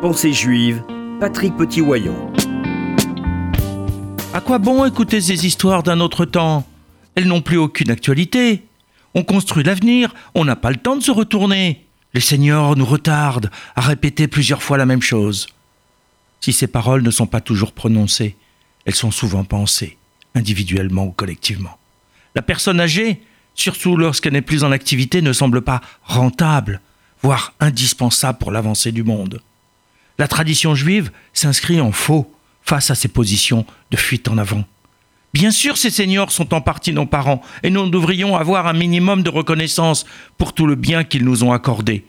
Pensée juive, Patrick Petit-Wayon. À quoi bon écouter ces histoires d'un autre temps? Elles n'ont plus aucune actualité. On construit l'avenir, on n'a pas le temps de se retourner. Les seigneurs nous retardent à répéter plusieurs fois la même chose. Si ces paroles ne sont pas toujours prononcées, elles sont souvent pensées, individuellement ou collectivement. La personne âgée, surtout lorsqu'elle n'est plus en activité, ne semble pas rentable, voire indispensable pour l'avancée du monde. La tradition juive s'inscrit en faux face à ces positions de fuite en avant. Bien sûr, ces seigneurs sont en partie nos parents, et nous devrions avoir un minimum de reconnaissance pour tout le bien qu'ils nous ont accordé.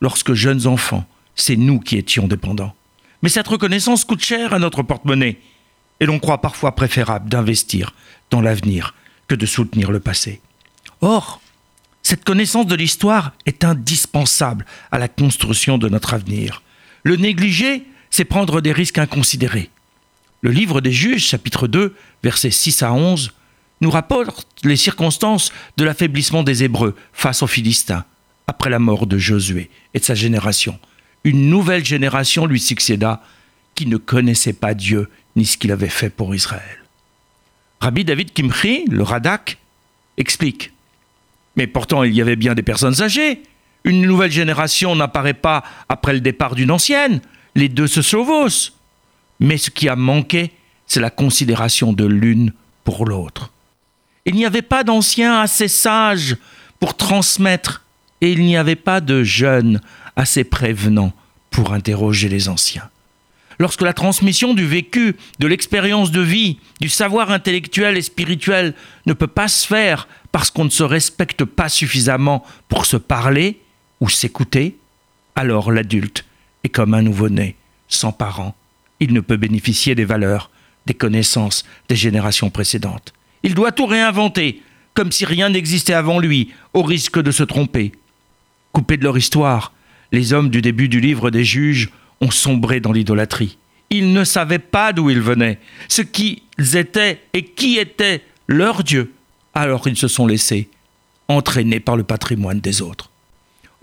Lorsque jeunes enfants, c'est nous qui étions dépendants. Mais cette reconnaissance coûte cher à notre porte-monnaie, et l'on croit parfois préférable d'investir dans l'avenir que de soutenir le passé. Or, cette connaissance de l'histoire est indispensable à la construction de notre avenir. Le négliger, c'est prendre des risques inconsidérés. Le livre des juges, chapitre 2, versets 6 à 11, nous rapporte les circonstances de l'affaiblissement des Hébreux face aux Philistins, après la mort de Josué et de sa génération. Une nouvelle génération lui succéda qui ne connaissait pas Dieu ni ce qu'il avait fait pour Israël. Rabbi David Kimchi, le Radak, explique Mais pourtant, il y avait bien des personnes âgées, une nouvelle génération n'apparaît pas après le départ d'une ancienne. Les deux se chevauchent. Mais ce qui a manqué, c'est la considération de l'une pour l'autre. Il n'y avait pas d'anciens assez sages pour transmettre, et il n'y avait pas de jeunes assez prévenants pour interroger les anciens. Lorsque la transmission du vécu, de l'expérience de vie, du savoir intellectuel et spirituel ne peut pas se faire parce qu'on ne se respecte pas suffisamment pour se parler, ou s'écouter, alors l'adulte est comme un nouveau-né, sans parents. Il ne peut bénéficier des valeurs, des connaissances des générations précédentes. Il doit tout réinventer, comme si rien n'existait avant lui, au risque de se tromper. Coupés de leur histoire, les hommes du début du livre des juges ont sombré dans l'idolâtrie. Ils ne savaient pas d'où ils venaient, ce qu'ils étaient et qui était leur Dieu. Alors ils se sont laissés entraîner par le patrimoine des autres.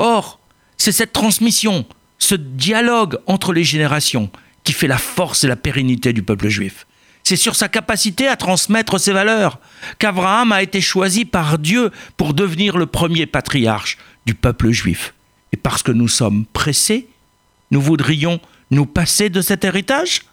Or, c'est cette transmission, ce dialogue entre les générations qui fait la force et la pérennité du peuple juif. C'est sur sa capacité à transmettre ses valeurs qu'Abraham a été choisi par Dieu pour devenir le premier patriarche du peuple juif. Et parce que nous sommes pressés, nous voudrions nous passer de cet héritage?